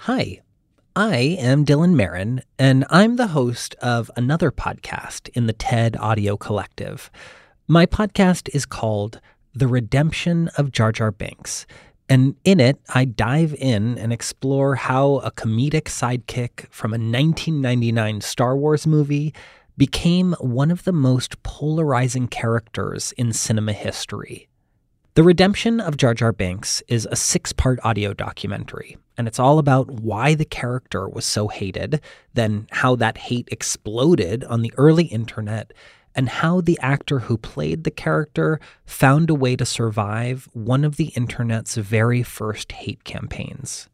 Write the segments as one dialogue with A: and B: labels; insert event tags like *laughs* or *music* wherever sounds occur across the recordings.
A: Hi, I am Dylan Marron, and I'm the host of another podcast in the TED Audio Collective. My podcast is called The Redemption of Jar Jar Binks, and in it, I dive in and explore how a comedic sidekick from a 1999 Star Wars movie became one of the most polarizing characters in cinema history. The Redemption of Jar Jar Binks is a six part audio documentary, and it's all about why the character was so hated, then how that hate exploded on the early internet, and how the actor who played the character found a way to survive one of the internet's very first hate campaigns.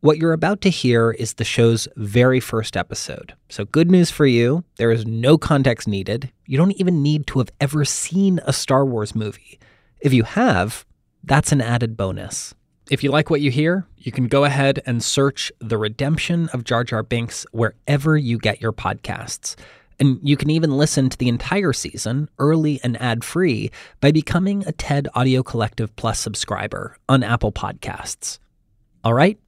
A: What you're about to hear is the show's very first episode. So, good news for you there is no context needed. You don't even need to have ever seen a Star Wars movie. If you have, that's an added bonus. If you like what you hear, you can go ahead and search The Redemption of Jar Jar Binks wherever you get your podcasts. And you can even listen to the entire season early and ad free by becoming a TED Audio Collective Plus subscriber on Apple Podcasts. All right,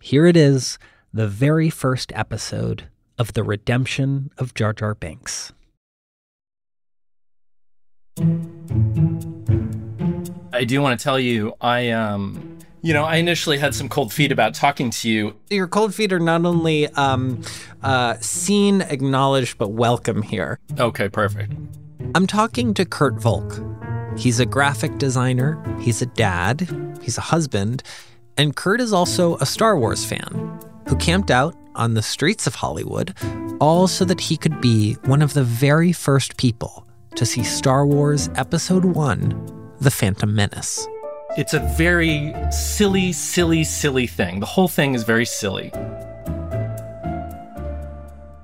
A: here it is the very first episode of The Redemption of Jar Jar Binks.
B: I do want to tell you, I um, you know, I initially had some cold feet about talking to you.
A: Your cold feet are not only um, uh, seen, acknowledged, but welcome here.
B: Okay, perfect.
A: I'm talking to Kurt Volk. He's a graphic designer, he's a dad, he's a husband, and Kurt is also a Star Wars fan who camped out on the streets of Hollywood all so that he could be one of the very first people to see Star Wars Episode 1 The Phantom Menace.
B: It's a very silly, silly, silly thing. The whole thing is very silly.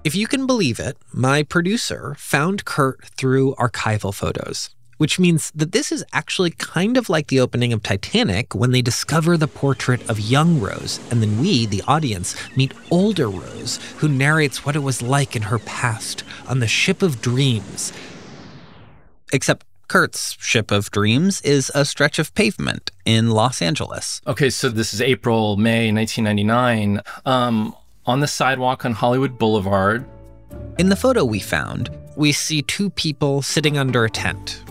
A: If you can believe it, my producer found Kurt through archival photos, which means that this is actually kind of like the opening of Titanic when they discover the portrait of young Rose, and then we, the audience, meet older Rose, who narrates what it was like in her past on the ship of dreams. Except Kurt's Ship of Dreams is a stretch of pavement in Los Angeles.
B: Okay, so this is April, May 1999. Um, on the sidewalk on Hollywood Boulevard.
A: In the photo we found, we see two people sitting under a tent.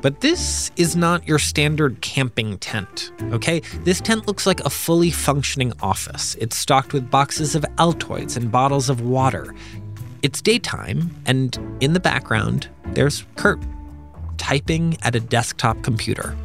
A: But this is not your standard camping tent, okay? This tent looks like a fully functioning office. It's stocked with boxes of Altoids and bottles of water. It's daytime, and in the background, there's Kurt typing at a desktop computer.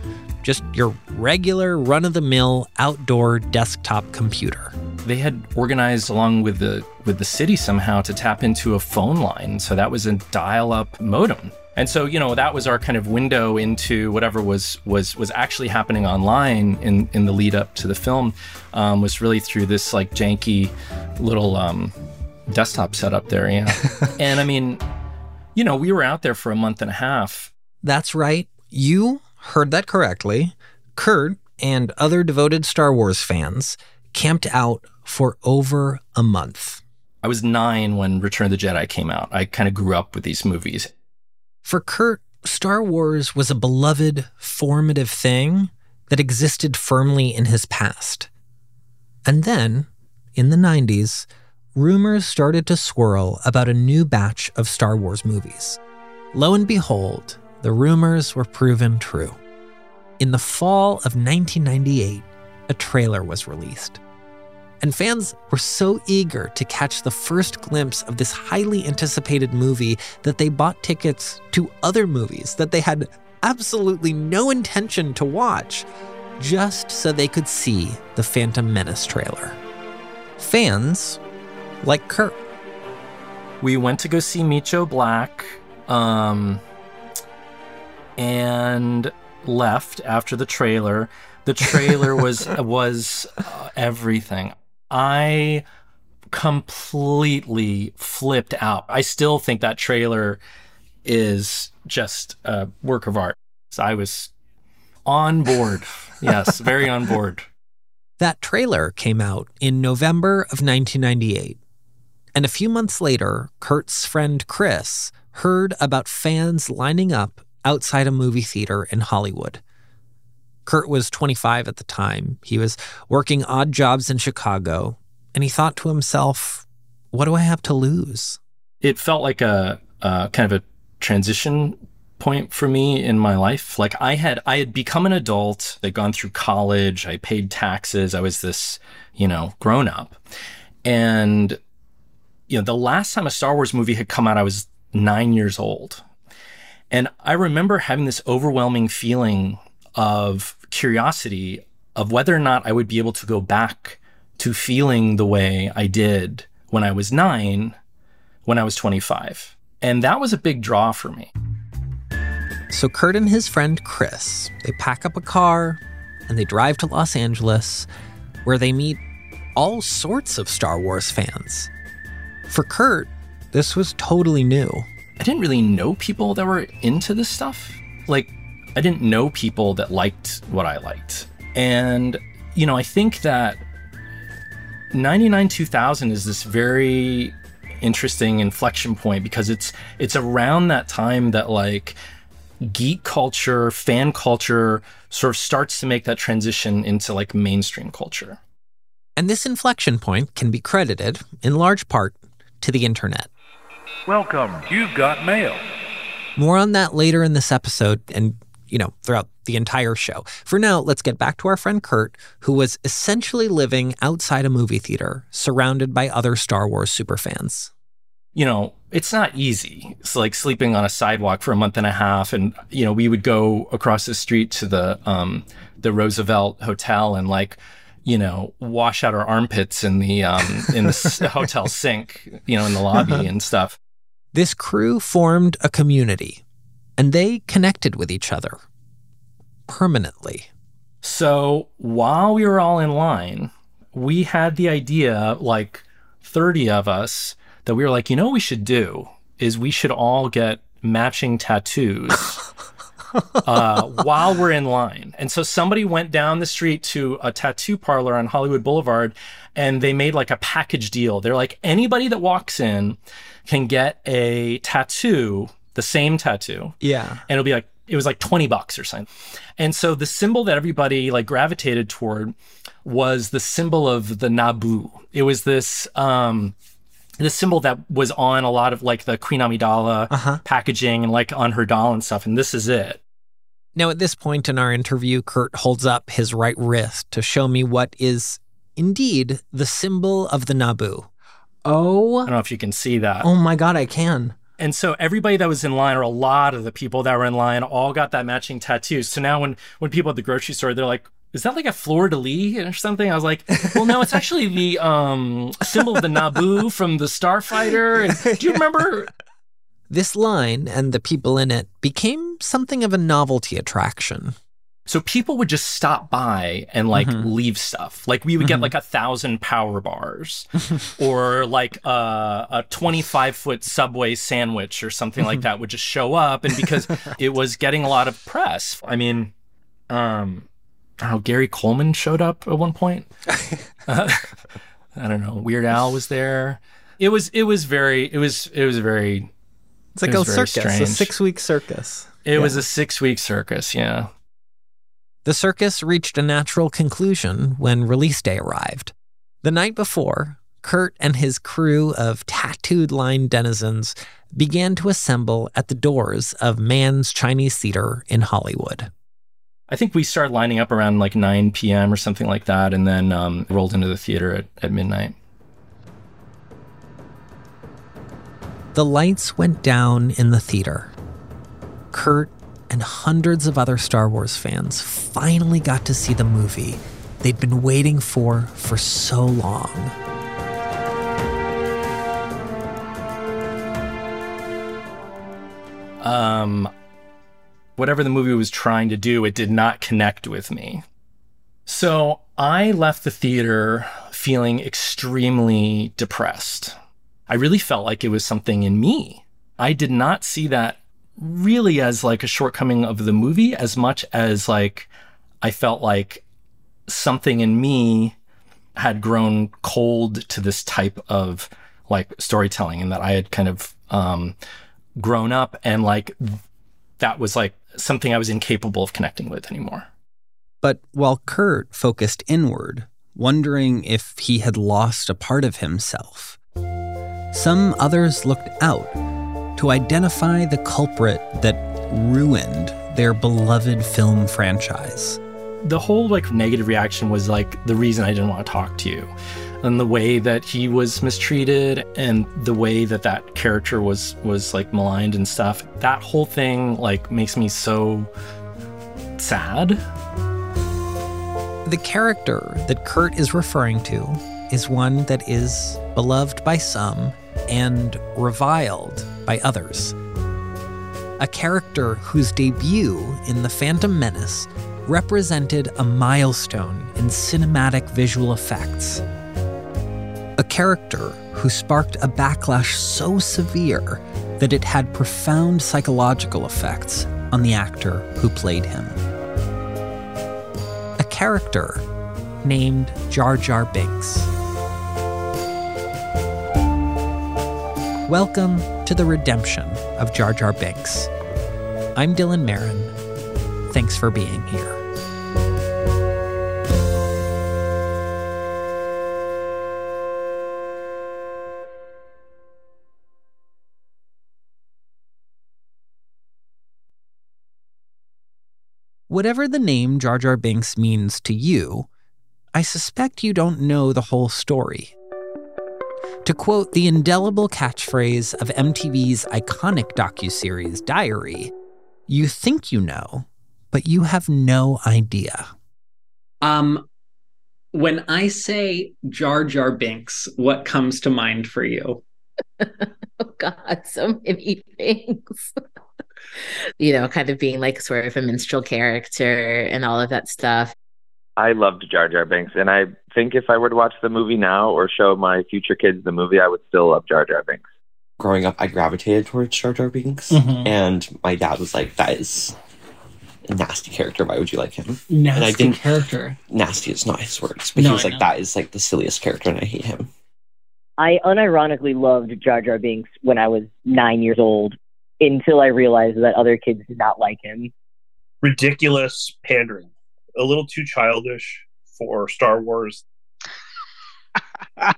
A: Just your regular run of the mill outdoor desktop computer.
B: They had organized along with the with the city somehow to tap into a phone line. So that was a dial-up modem. And so, you know, that was our kind of window into whatever was was was actually happening online in in the lead up to the film um, was really through this like janky little um, desktop setup there. Yeah, *laughs* and I mean, you know, we were out there for a month and a half.
A: That's right. You heard that correctly. Kurt and other devoted Star Wars fans camped out for over a month.
B: I was nine when Return of the Jedi came out. I kind of grew up with these movies.
A: For Kurt, Star Wars was a beloved, formative thing that existed firmly in his past. And then, in the 90s, rumors started to swirl about a new batch of Star Wars movies. Lo and behold, the rumors were proven true. In the fall of 1998, a trailer was released. And fans were so eager to catch the first glimpse of this highly anticipated movie that they bought tickets to other movies that they had absolutely no intention to watch, just so they could see the Phantom Menace trailer. Fans like Kurt.
B: We went to go see Meet Joe Black um, and left after the trailer. The trailer was *laughs* was uh, everything. I completely flipped out. I still think that trailer is just a work of art. So I was on board. *laughs* yes, very on board.
A: That trailer came out in November of 1998. And a few months later, Kurt's friend Chris heard about fans lining up outside a movie theater in Hollywood. Kurt was 25 at the time. He was working odd jobs in Chicago, and he thought to himself, what do I have to lose?
B: It felt like a, kind of a transition point for me in my life. Like I had I had become an adult, I'd gone through college, I paid taxes, I was this, you know, grown up. And you know, the last time a Star Wars movie had come out, I was nine years old. And I remember having this overwhelming feeling of curiosity of whether or not I would be able to go back to feeling the way I did when I was nine, when I was 25. And that was a big draw for me.
A: So Kurt and his friend Chris, they pack up a car and they drive to Los Angeles where they meet all sorts of Star Wars fans. For Kurt, this was totally new.
B: I didn't really know people that were into this stuff. Like, I didn't know people that liked what I liked. And, you know, I think that 99 2000 is this very interesting inflection point because it's it's around that time that like geek culture, fan culture sort of starts to make that transition into like mainstream culture.
A: And this inflection point can be credited in large part to the internet.
C: Welcome. You've got mail.
A: More on that later in this episode and, you know, throughout the entire show. For now, let's get back to our friend Kurt, who was essentially living outside a movie theater, surrounded by other Star Wars superfans.
B: You know, it's not easy. It's like sleeping on a sidewalk for a month and a half. And, you know, we would go across the street to the, um, the Roosevelt Hotel and like, you know, wash out our armpits in the, um, in the *laughs* hotel sink, you know, in the lobby and stuff.
A: This crew formed a community and they connected with each other permanently.
B: So while we were all in line, we had the idea, like 30 of us, that we were like, you know what we should do is we should all get matching tattoos *laughs* uh, while we're in line. And so somebody went down the street to a tattoo parlor on Hollywood Boulevard and they made like a package deal. They're like, anybody that walks in can get a tattoo, the same tattoo.
A: Yeah.
B: And it'll be like, it was like 20 bucks or something. And so the symbol that everybody like gravitated toward was the symbol of the Naboo. It was this, um, the symbol that was on a lot of like the Queen Amidala uh-huh. packaging and like on her doll and stuff. And this is it.
A: Now, at this point in our interview, Kurt holds up his right wrist to show me what is indeed the symbol of the Naboo. Oh.
B: I don't know if you can see that.
A: Oh my God, I can.
B: And so everybody that was in line, or a lot of the people that were in line, all got that matching tattoo. So now when when people at the grocery store, they're like, is that like a fleur de lis or something? I was like, well, no, it's actually the um, symbol of the Naboo from the Starfighter. And do you remember?
A: This line and the people in it became something of a novelty attraction.
B: So people would just stop by and like mm-hmm. leave stuff. Like we would mm-hmm. get like a thousand power bars *laughs* or like a, a 25 foot subway sandwich or something like mm-hmm. that would just show up. And because *laughs* it was getting a lot of press, I mean, um, I Gary Coleman showed up at one point. *laughs* uh, I don't know. Weird Al was there. It was, it was very, it was, it was very,
A: it's like a circus, strange. a six week circus.
B: It yeah. was a six week circus. Yeah.
A: The circus reached a natural conclusion when release day arrived. The night before, Kurt and his crew of tattooed line denizens began to assemble at the doors of Mann's Chinese Theater in Hollywood.
B: I think we started lining up around like 9 p.m. or something like that, and then um, rolled into the theater at, at midnight.
A: The lights went down in the theater. Kurt and hundreds of other Star Wars fans finally got to see the movie they'd been waiting for for so long.
B: Um, whatever the movie was trying to do, it did not connect with me. So I left the theater feeling extremely depressed. I really felt like it was something in me. I did not see that really as like a shortcoming of the movie as much as like I felt like something in me had grown cold to this type of like storytelling and that I had kind of um, grown up and like that was like something I was incapable of connecting with anymore.
A: But while Kurt focused inward, wondering if he had lost a part of himself. Some others looked out to identify the culprit that ruined their beloved film franchise.
B: The whole like negative reaction was like the reason I didn't want to talk to you. And the way that he was mistreated and the way that that character was was like maligned and stuff. That whole thing like makes me so sad.
A: The character that Kurt is referring to is one that is beloved by some and reviled by others. A character whose debut in The Phantom Menace represented a milestone in cinematic visual effects. A character who sparked a backlash so severe that it had profound psychological effects on the actor who played him. A character named Jar Jar Binks. Welcome to the redemption of Jar Jar Binks. I'm Dylan Marron. Thanks for being here. Whatever the name Jar Jar Binks means to you, I suspect you don't know the whole story. To quote the indelible catchphrase of MTV's iconic docuseries Diary, you think you know, but you have no idea.
D: Um, when I say Jar Jar Binks, what comes to mind for you? *laughs*
E: oh God, so many things. *laughs* you know, kind of being like sort of a minstrel character and all of that stuff.
F: I loved Jar Jar Binks, and I think if I were to watch the movie now or show my future kids the movie, I would still love Jar Jar Binks.
G: Growing up, I gravitated towards Jar Jar Binks, mm-hmm. and my dad was like, "That is a nasty character. Why would you like him?"
D: Nasty and I didn't, character.
G: Nasty is not his words, but no, he was like, "That is like the silliest character, and I hate him."
H: I unironically loved Jar Jar Binks when I was nine years old, until I realized that other kids did not like him.
I: Ridiculous pandering a little too childish for Star Wars. *laughs*
J: uh,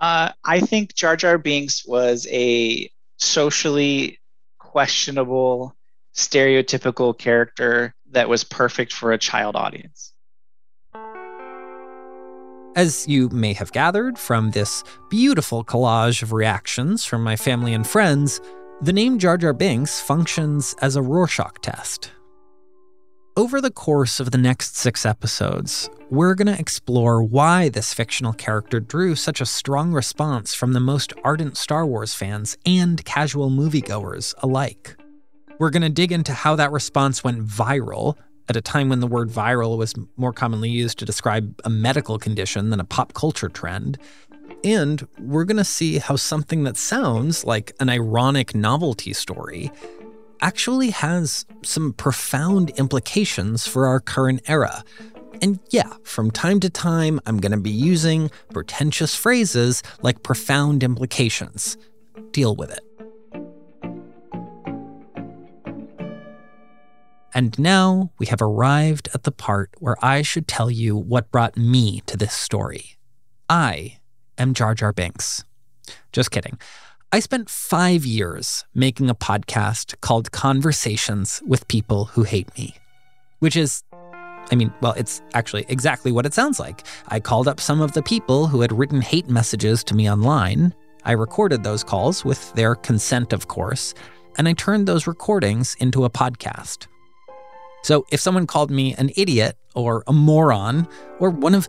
J: I think Jar Jar Binks was a socially questionable, stereotypical character that was perfect for a child audience.
A: As you may have gathered from this beautiful collage of reactions from my family and friends, the name Jar Jar Binks functions as a Rorschach test. Over the course of the next six episodes, we're going to explore why this fictional character drew such a strong response from the most ardent Star Wars fans and casual moviegoers alike. We're going to dig into how that response went viral at a time when the word viral was more commonly used to describe a medical condition than a pop culture trend. And we're going to see how something that sounds like an ironic novelty story actually has some profound implications for our current era. And yeah, from time to time, I'm going to be using pretentious phrases like profound implications. Deal with it. And now we have arrived at the part where I should tell you what brought me to this story. I am Jar Jar Binks. Just kidding. I spent five years making a podcast called Conversations with People Who Hate Me, which is, I mean, well, it's actually exactly what it sounds like. I called up some of the people who had written hate messages to me online. I recorded those calls with their consent, of course, and I turned those recordings into a podcast. So if someone called me an idiot or a moron or one of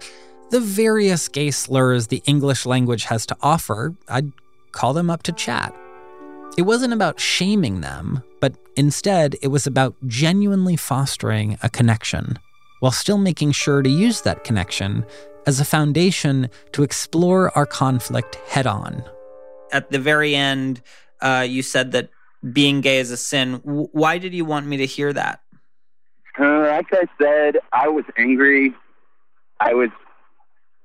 A: the various gay slurs the English language has to offer, I'd call them up to chat. It wasn't about shaming them, but instead it was about genuinely fostering a connection while still making sure to use that connection as a foundation to explore our conflict head on.
K: At the very end, uh, you said that being gay is a sin. W- why did you want me to hear that?
F: Uh, like I said, I was angry. I was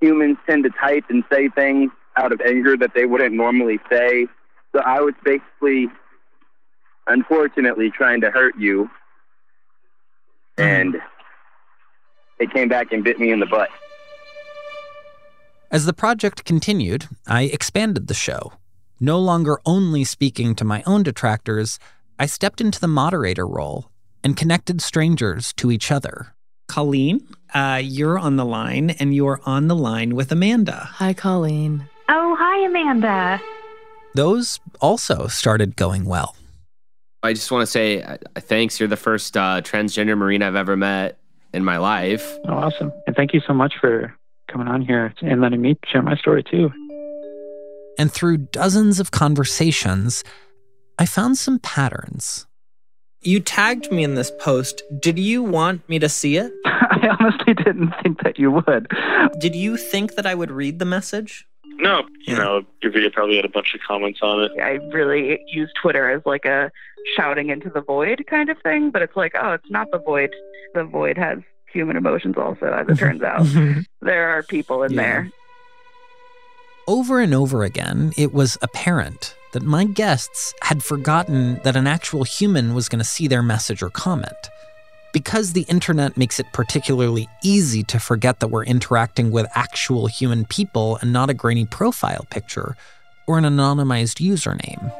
F: humans tend to type and say things out of anger that they wouldn't normally say. So I was basically, unfortunately, trying to hurt you. And it came back and bit me in the butt.
A: As the project continued, I expanded the show. No longer only speaking to my own detractors, I stepped into the moderator role and connected strangers to each other. Colleen, uh, you're on the line, and you're on the line with Amanda.
L: Hi, Colleen.
M: Oh, hi, Amanda.
A: Those also started going well.
N: I just want to say uh, thanks. You're the first uh, transgender Marine I've ever met in my life.
O: Oh, awesome. And thank you so much for coming on here and letting me share my story too.
A: And through dozens of conversations, I found some patterns.
K: You tagged me in this post. Did you want me to see it? *laughs*
O: I honestly didn't think that you would.
K: Did you think that I would read the message?
I: No, you know, your video probably had a bunch of comments on it.
P: I really use Twitter as like a shouting into the void kind of thing, but it's like, oh, it's not the void. The void has human emotions also, as it turns out. *laughs* there are people in
A: Yeah.
P: there.
A: Over and over again, it was apparent that my guests had forgotten that an actual human was going to see their message or comment. Because the internet makes it particularly easy to forget that we're interacting with actual human people and not a grainy profile picture or an anonymized username.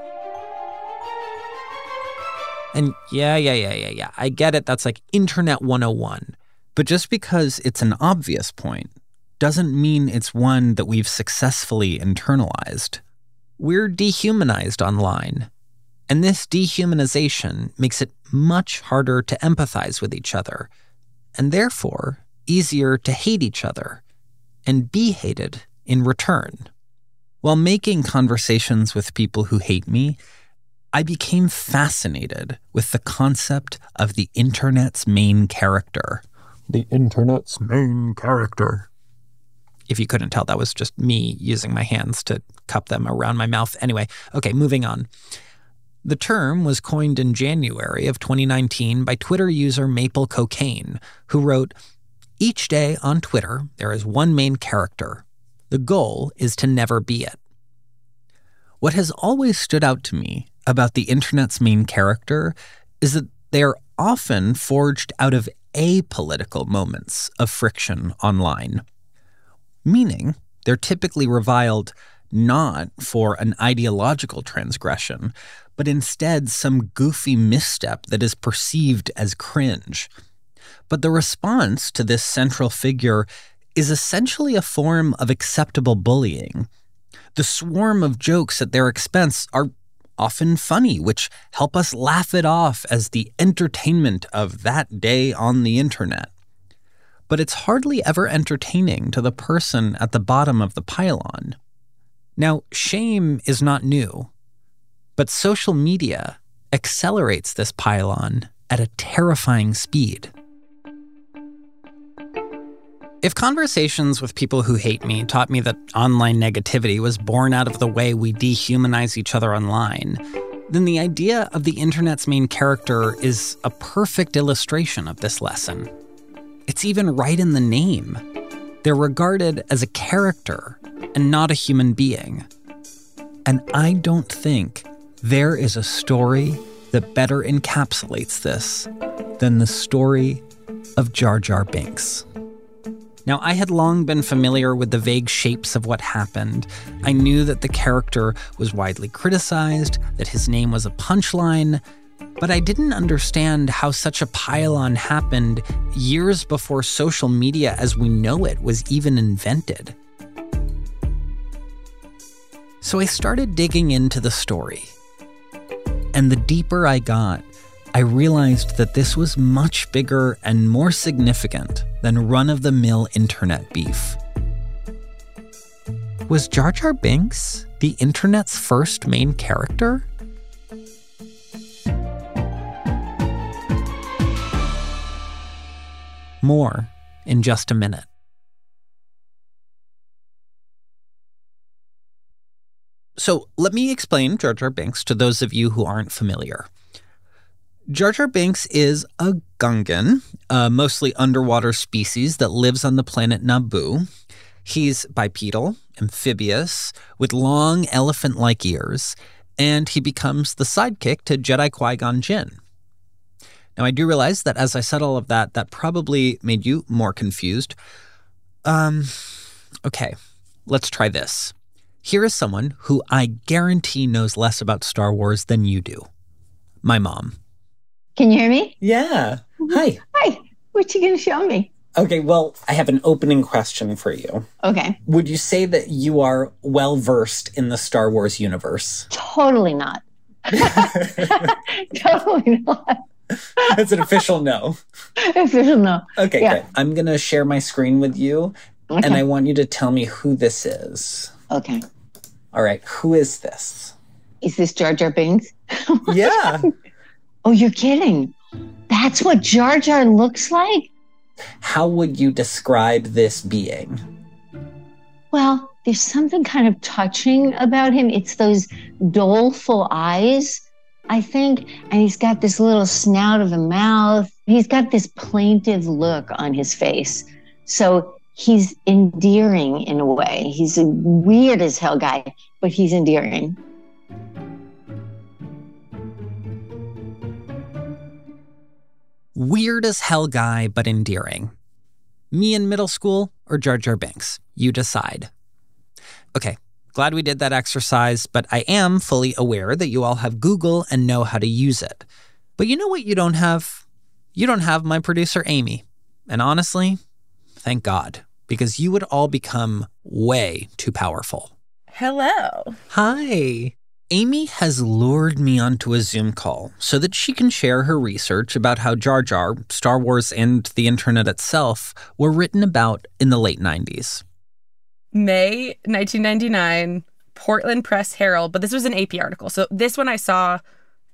A: And yeah, yeah, yeah, yeah, yeah. I get it. That's like Internet 101. But just because it's an obvious point doesn't mean it's one that we've successfully internalized. We're dehumanized online. And this dehumanization makes it much harder to empathize with each other, and therefore easier to hate each other and be hated in return. While making conversations with people who hate me, I became fascinated with the concept of the internet's main character. The internet's main character. If you couldn't tell, that was just me using my hands to cup them around my mouth. Anyway, okay, moving on. The term was coined in January of 2019 by Twitter user Maple Cocaine, who wrote Each day on Twitter, there is one main character. The goal is to never be it. What has always stood out to me about the internet's main character is that they are often forged out of apolitical moments of friction online, meaning they're typically reviled not for an ideological transgression, but instead some goofy misstep that is perceived as cringe. But the response to this central figure is essentially a form of acceptable bullying. The swarm of jokes at their expense are often funny, which help us laugh it off as the entertainment of that day on the internet. But it's hardly ever entertaining to the person at the bottom of the pile-on. Now, shame is not new, but social media accelerates this pile-on at a terrifying speed. If conversations with people who hate me taught me that online negativity was born out of the way we dehumanize each other online, then the idea of the internet's main character is a perfect illustration of this lesson. It's even right in the name. They're regarded as a character and not a human being. And I don't think there is a story that better encapsulates this than the story of Jar Jar Binks. Now, I had long been familiar with the vague shapes of what happened. I knew that the character was widely criticized, that his name was a punchline, but I didn't understand how such a pile-on happened years before social media as we know it was even invented. So I started digging into the story. And the deeper I got, I realized that this was much bigger and more significant than run of the mill internet beef. Was Jar Jar Binks the internet's first main character? More in just a minute. So let me explain Jar Jar Binks to those of you who aren't familiar. Jar Jar Binks is a Gungan, a mostly underwater species that lives on the planet Naboo. He's bipedal, amphibious, with long elephant like ears, and he becomes the sidekick to Jedi Qui Gon Jinn. Now, I do realize that as I said all of that, that probably made you more confused. Um, okay, let's try this. Here is someone who I guarantee knows less about Star Wars than you do. My mom.
L: Can you hear me?
A: Yeah. Mm-hmm. Hi.
L: Hi. What you gonna show me?
A: Okay, well, I have an opening question for you.
L: Okay.
A: Would you say that you are well versed in the Star Wars universe?
L: Totally not. *laughs* *laughs* totally not.
A: That's an official no. *laughs*
L: Official no.
A: Okay,
L: Yeah.
A: good. I'm going to share my screen with you, and I want you to tell me who this is.
L: Okay.
A: All right, who is this?
L: Is this Jar Jar Binks? *laughs*
A: Yeah.
L: oh, you're kidding. That's what Jar Jar looks like?
A: How would you describe this being?
L: Well, there's something kind of touching about him. It's those doleful eyes, I think. And he's got this little snout of a mouth. He's got this plaintive look on his face. So he's endearing in a way. He's a weird as hell guy, but he's endearing.
A: Weird as hell guy, but endearing. Me in middle school or Jar Jar Binks? You decide. Okay, glad we did that exercise, but I am fully aware that you all have Google and know how to use it. But you know what you don't have? You don't have my producer, Amy. And honestly, thank God, because you would all become way too powerful.
Q: Hello.
A: Hi. Amy has lured me onto a Zoom call so that she can share her research about how Jar Jar, Star Wars, and the internet itself were written about in the late 90s.
Q: May 1999, Portland Press Herald, but this was an AP article. So this one I saw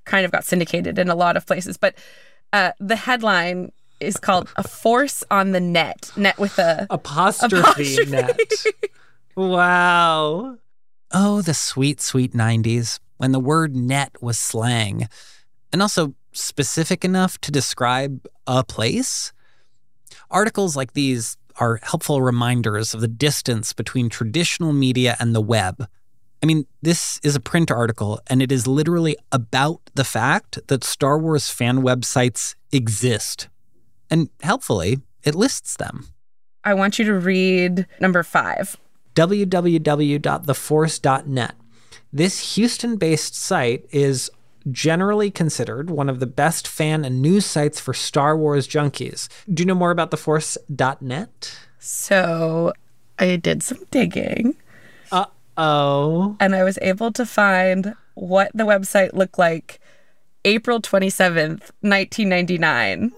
Q: kind of got syndicated in a lot of places, but uh, the headline is called "A Force on the Net." Net with a
A: apostrophe net. *laughs* Wow. Oh, the sweet, sweet 90s when the word net was slang and also specific enough to describe a place. Articles like these are helpful reminders of the distance between traditional media and the web. I mean, this is a print article, and it is literally about the fact that Star Wars fan websites exist. And helpfully, it lists them.
Q: I want you to read number five.
A: www.theforce.net. This Houston based site is generally considered one of the best fan and news sites for Star Wars junkies. Do you know more about theforce.net?
Q: So I did some digging.
A: Uh oh.
Q: And I was able to find what the website looked like April 27th, 1999.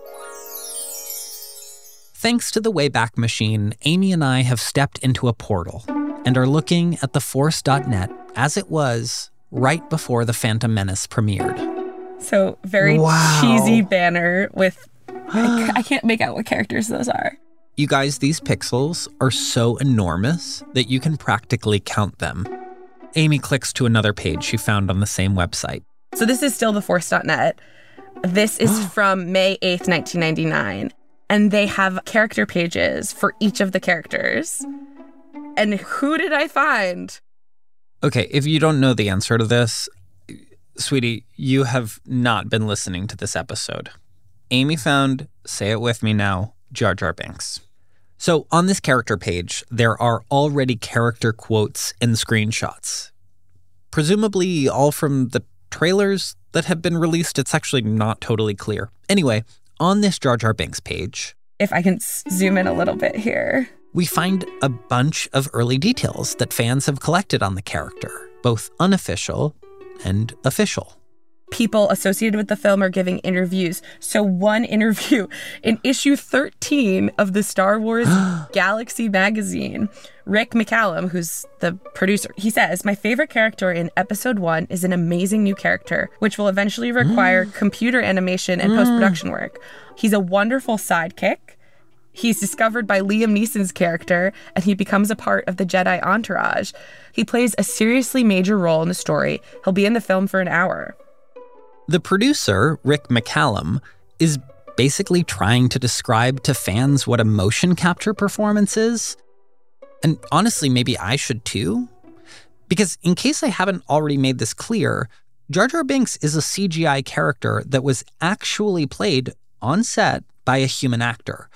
A: Thanks to the Wayback Machine, Amy and I have stepped into a portal and are looking at theforce.net as it was right before The Phantom Menace premiered.
Q: So very
A: Wow.
Q: cheesy banner with *gasps* I, I can't make out what characters those are.
A: You guys, these pixels are so enormous that you can practically count them. Amy clicks to another page she found on the same website.
Q: So this is still theforce.net. This is *gasps* from May 8th, 1999. And they have character pages for each of the characters. And who did I find?
A: Okay, if you don't know the answer to this, sweetie, you have not been listening to this episode. Amy found, say it with me now, Jar Jar Binks. So on this character page, there are already character quotes and screenshots. Presumably all from the trailers that have been released. It's actually not totally clear. Anyway, on this Jar Jar Binks page,
Q: If I can zoom in a little bit here.
A: we find a bunch of early details that fans have collected on the character, both unofficial and official.
Q: People associated with the film are giving interviews. So, one *laughs* interview in issue 13 of the Star Wars *gasps* Galaxy magazine, Rick McCallum, who's the producer, he says, My favorite character in episode one is an amazing new character, which will eventually *gasps* require computer animation and post production mm. work. He's a wonderful sidekick. He's discovered by Liam Neeson's character and he becomes a part of the Jedi entourage. He plays a seriously major role in the story. He'll be in the film for an hour.
A: The producer, Rick McCallum, is basically trying to describe to fans what a motion capture performance is. And honestly, maybe I should too. Because in case I haven't already made this clear, Jar Jar Binks is a CGI character that was actually played on set by a human actor.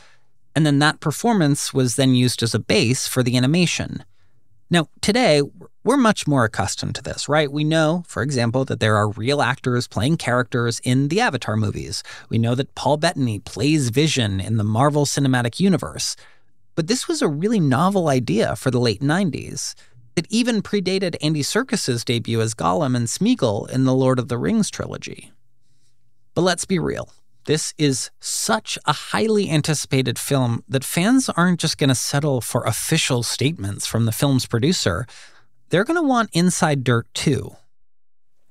A: And then that performance was then used as a base for the animation. Now, today, we're much more accustomed to this, right? We know, for example, that there are real actors playing characters in the Avatar movies. We know that Paul Bettany plays Vision in the Marvel Cinematic Universe. But this was a really novel idea for the late 90s. It even predated Andy Serkis's debut as Gollum and Smeagol in the Lord of the Rings trilogy. But let's be real. This is such a highly anticipated film that fans aren't just going to settle for official statements from the film's producer. They're going to want inside dirt too.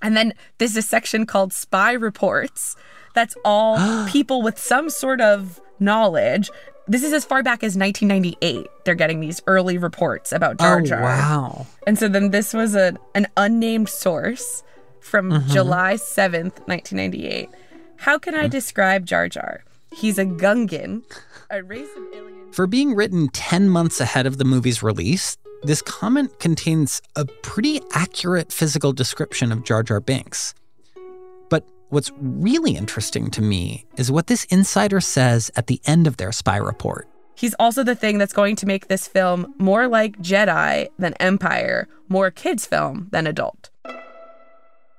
Q: And then there's a section called spy reports. That's all *gasps* people with some sort of knowledge. This is as far back as 1998. They're getting these early reports about Jar Jar.
A: Oh,
Q: Jar.
A: wow.
Q: And so then this was a, an unnamed source from
A: Mhm.
Q: July 7th, 1998. How can I describe Jar Jar? He's a Gungan, a race of aliens.
A: For being written 10 months ahead of the movie's release, this comment contains a pretty accurate physical description of Jar Jar Binks. But what's really interesting to me is what this insider says at the end of their spy report.
Q: He's also the thing that's going to make this film more like Jedi than Empire, more kids' film than adult.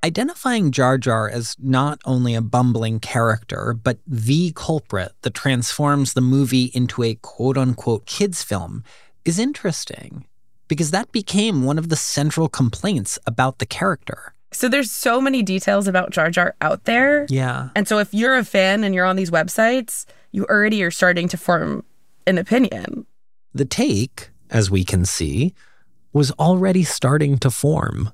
A: Identifying Jar Jar as not only a bumbling character, but the culprit that transforms the movie into a quote unquote kids' film is interesting because that became one of the central complaints about the character.
Q: So there's so many details about Jar Jar out there.
A: Yeah.
Q: And so if you're a fan and you're on these websites, you already are starting to form an opinion.
A: The take, as we can see, was already starting to form.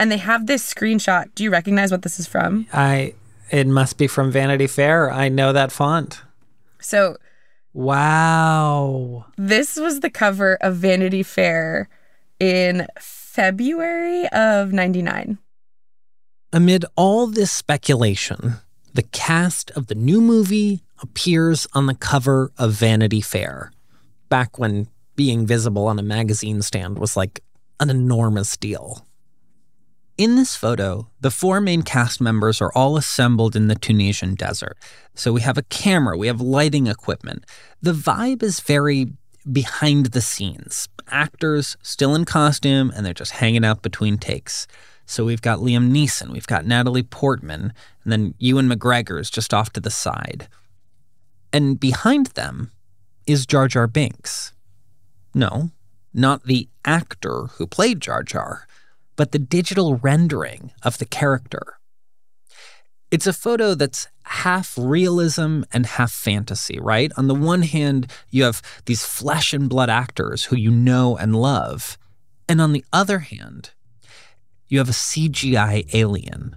Q: And they have this screenshot. Do you recognize what this is from?
A: I it must be from Vanity Fair. I know that font.
Q: So
A: Wow.
Q: this was the cover of Vanity Fair in February of 99.
A: Amid all this speculation, the cast of the new movie appears on the cover of Vanity Fair, back when being visible on a magazine stand was like an enormous deal. In this photo, the four main cast members are all assembled in the Tunisian desert. So we have a camera, we have lighting equipment. The vibe is very behind the scenes. Actors still in costume and they're just hanging out between takes. So we've got Liam Neeson, we've got Natalie Portman, and then Ewan McGregor's just off to the side. And behind them is Jar Jar Binks. No, not the actor who played Jar Jar, but the digital rendering of the character. It's a photo that's half realism and half fantasy, right? On the one hand, you have these flesh and blood actors who you know and love. And on the other hand, you have a CGI alien.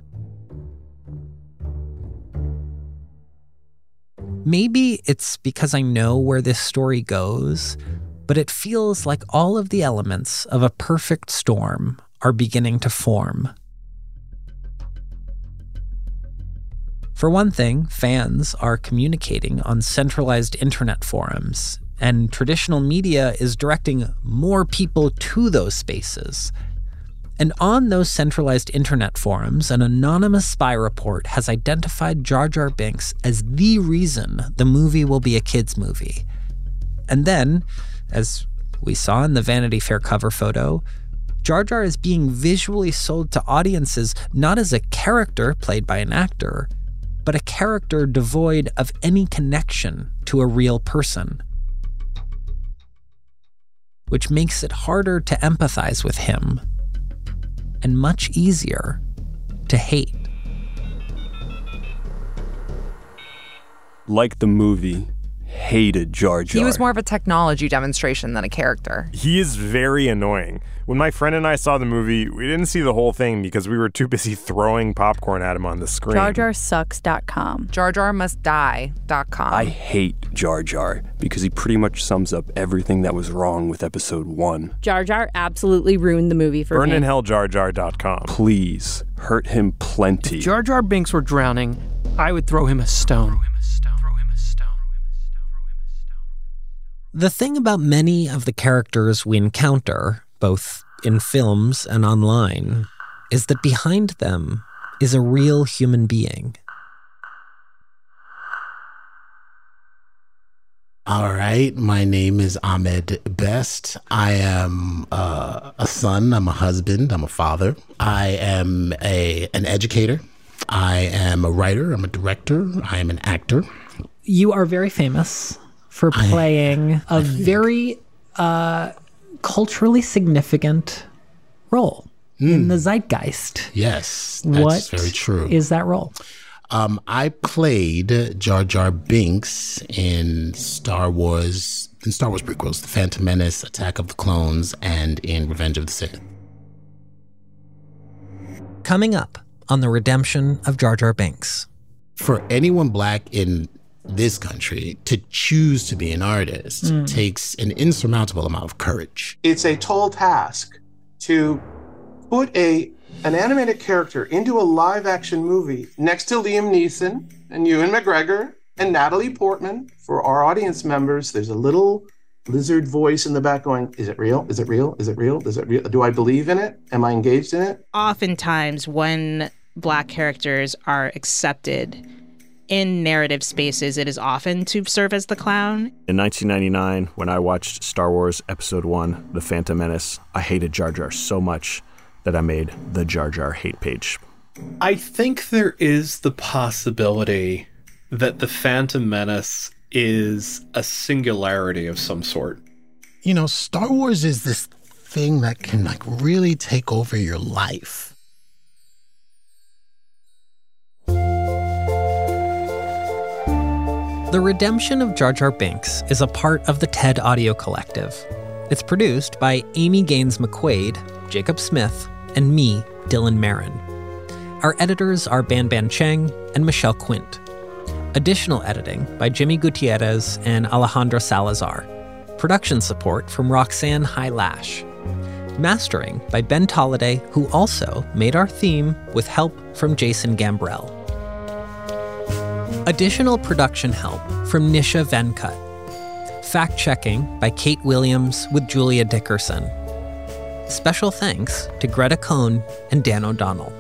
A: Maybe it's because I know where this story goes, but it feels like all of the elements of a perfect storm are beginning to form. For one thing, fans are communicating on centralized internet forums, and traditional media is directing more people to those spaces. And on those centralized internet forums, an anonymous spy report has identified Jar Jar Binks as the reason the movie will be a kids' movie. And then, as we saw in the Vanity Fair cover photo, Jar Jar is being visually sold to audiences not as a character played by an actor, but a character devoid of any connection to a real person. Which makes it harder to empathize with him and much easier to hate.
R: Like the movie, hated Jar Jar.
S: He was more of a technology demonstration than a character.
T: He is very annoying. When my friend and I saw the movie, we didn't see the whole thing because we were too busy throwing popcorn at him on the screen.
S: JarJarSucks.com. JarJarMustDie.com.
R: I hate Jar Jar because he pretty much sums up everything that was wrong with episode one.
U: Jar Jar absolutely ruined the movie for Burn me.
T: Burn in hell, BurnInHellJarJar.com.
R: Please, hurt him plenty.
V: If Jar Jar Binks were drowning, I would throw him a stone.
A: The thing about many of the characters we encounter, both in films and online, is that behind them is a real human being.
W: All right. My name is Ahmed Best. I am uh, a son. I'm a husband. I'm a father. I am a an educator. I am a writer. I'm a director. I am an actor.
A: You are very famous for playing a very uh, culturally significant role in the zeitgeist.
W: Yes, that's
A: What
W: very true.
A: is that role?
W: Um, I played Jar Jar Binks in Star Wars, in Star Wars prequels, The Phantom Menace, Attack of the Clones, and in Revenge of the Sith.
A: Coming up on the redemption of Jar Jar Binks.
W: For anyone black in this country to choose to be an artist
X: Mm.
W: takes an insurmountable amount of courage.
X: It's a tall task to put a an animated character into a live action movie next to Liam Neeson and Ewan McGregor and Natalie Portman. For our audience members, there's a little lizard voice in the back going, Is it real? Is it real? Is it real? Is it real? Do I believe in it? Am I engaged in it?
Y: oftentimes when black characters are accepted in narrative spaces it is often to serve as the clown
T: In 1999, when I watched Star Wars Episode 1, The Phantom Menace, I hated Jar Jar so much that I made the Jar Jar hate page.
Z: I think there is the possibility that the Phantom Menace is a singularity of some sort.
W: You know, Star Wars is this thing that can like really take over your life.
A: The Redemption of Jar Jar Binks is a part of the TED Audio Collective. It's produced by Amy Gaines McQuaid, Jacob Smith, and me, Dylan Marron. Our editors are Ban Ban Cheng and Michelle Quint. Additional editing by Jimmy Gutierrez and Alejandro Salazar. Production support from Roxanne Hai Lash. Mastering by Ben Tolliday, who also made our theme with help from Jason Gambrell. Additional production help from Nisha Venkat. Fact checking by Kate Williams with Julia Dickerson. Special thanks to Greta Cohn and Dan O'Donnell.